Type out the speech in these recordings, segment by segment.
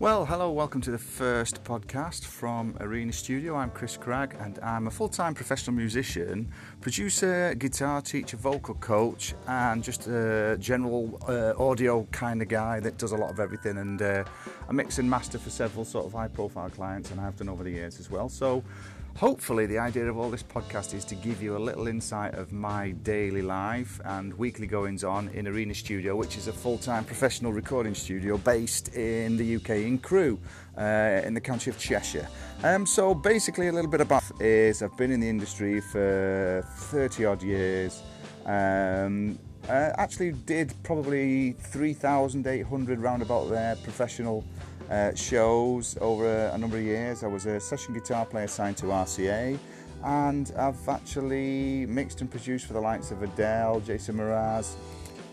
Well, hello, welcome to the first podcast from Arena Studio. I'm Chris Cragg and I'm a full time professional musician, producer, guitar teacher, vocal coach, and just a general uh, audio kind of guy that does a lot of everything. And uh, I mix and master for several sort of high profile clients, and I've done over the years as well. So Hopefully, the idea of all this podcast is to give you a little insight of my daily life and weekly goings on in Arena Studio, which is a full time professional recording studio based in the UK, in Crewe, uh, in the county of Cheshire. Um, so, basically, a little bit about is I've been in the industry for 30 odd years. Um, uh, actually, did probably 3,800 roundabout there professional uh, shows over a, a, number of years. I was a session guitar player signed to RCA, and I've actually mixed and produced for the likes of Adele, Jason Mraz.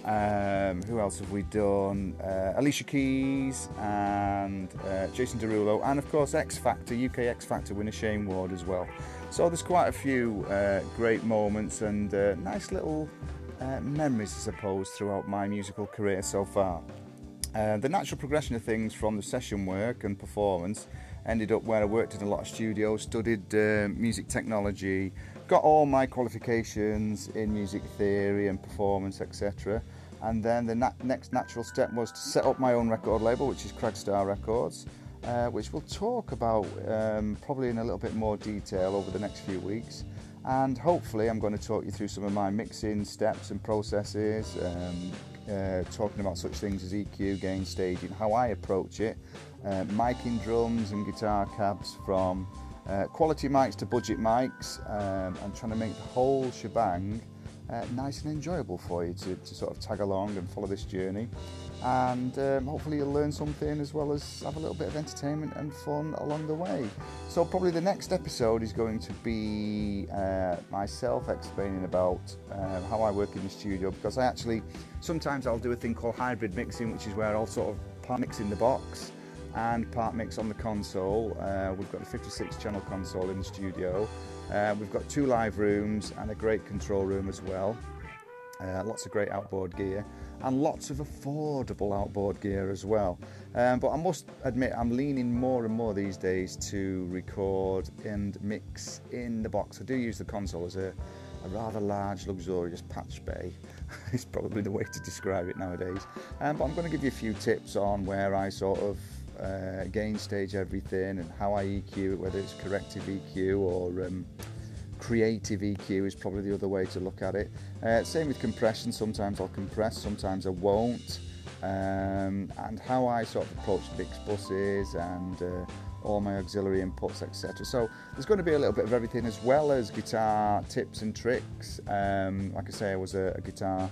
Um, who else have we done? Uh, Alicia Keys and uh, Jason Derulo, and of course X Factor, UK X Factor winner Shane Ward as well. So there's quite a few uh, great moments and uh, nice little uh, memories, I suppose, throughout my musical career so far. Uh, the natural progression of things from the session work and performance ended up where I worked in a lot of studios, studied uh, music technology, got all my qualifications in music theory and performance, etc. And then the next natural step was to set up my own record label, which is Cragstar Records, uh, which we'll talk about um, probably in a little bit more detail over the next few weeks. And hopefully, I'm going to talk you through some of my mixing steps and processes, um, uh, talking about such things as EQ, gain staging, how I approach it, uh, miking drums and guitar cabs from uh, quality mics to budget mics, um, and trying to make the whole shebang uh, nice and enjoyable for you to, to, sort of tag along and follow this journey. And um, hopefully, you'll learn something as well as have a little bit of entertainment and fun along the way. So, probably the next episode is going to be uh, myself explaining about uh, how I work in the studio because I actually sometimes I'll do a thing called hybrid mixing, which is where I'll sort of mix in the box and part mix on the console. Uh, we've got a 56 channel console in the studio. Uh, we've got two live rooms and a great control room as well. Uh, lots of great outboard gear and lots of affordable outboard gear as well. Um, but I must admit, I'm leaning more and more these days to record and mix in the box. I do use the console as a, a rather large, luxurious patch bay. it's probably the way to describe it nowadays. Um, but I'm going to give you a few tips on where I sort of uh, gain stage everything and how I EQ it, whether it's corrective EQ or um, creative EQ is probably the other way to look at it. Uh, same with compression, sometimes I'll compress, sometimes I won't. Um, and how I sort of approach mix buses and uh, all my auxiliary inputs, etc. So there's going to be a little bit of everything as well as guitar tips and tricks. Um, like I say, I was a, a guitar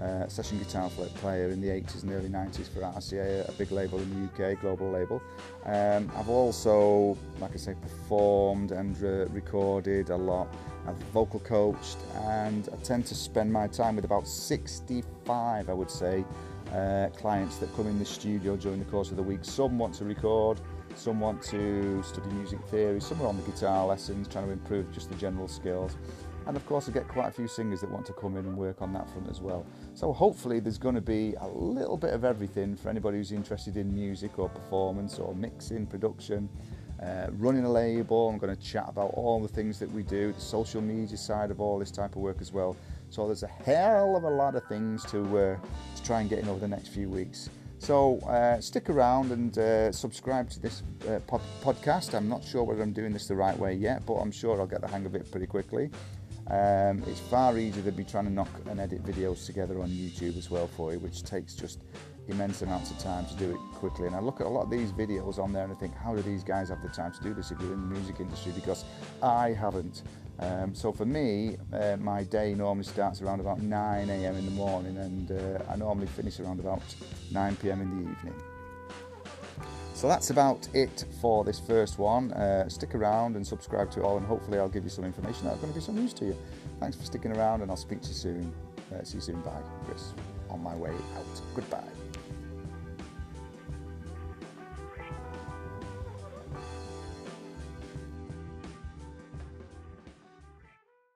uh, session guitar player in the 80s and early 90s for RCA, a big label in the UK, global label. Um, I've also, like I say, performed and re- recorded a lot. I've vocal coached, and I tend to spend my time with about 65, I would say, uh, clients that come in the studio during the course of the week. Some want to record, some want to study music theory, some are on the guitar lessons, trying to improve just the general skills. And of course, I get quite a few singers that want to come in and work on that front as well. So hopefully, there's going to be a little bit of everything for anybody who's interested in music or performance or mixing, production, uh, running a label. I'm going to chat about all the things that we do, the social media side of all this type of work as well. So there's a hell of a lot of things to, uh, to try and get in over the next few weeks. So uh, stick around and uh, subscribe to this uh, pod- podcast. I'm not sure whether I'm doing this the right way yet, but I'm sure I'll get the hang of it pretty quickly. Um, it's far easier than be trying to knock and edit videos together on YouTube as well for you, which takes just immense amounts of time to do it quickly. And I look at a lot of these videos on there and I think, how do these guys have the time to do this if you're in the music industry? Because I haven't. Um, so for me, uh, my day normally starts around about 9 a.m. in the morning and uh, I normally finish around about 9 p.m. in the evening. So that's about it for this first one. Uh, stick around and subscribe to it all, and hopefully, I'll give you some information that's going to be some use to you. Thanks for sticking around, and I'll speak to you soon. Uh, see you soon. Bye. Chris, on my way out. Goodbye.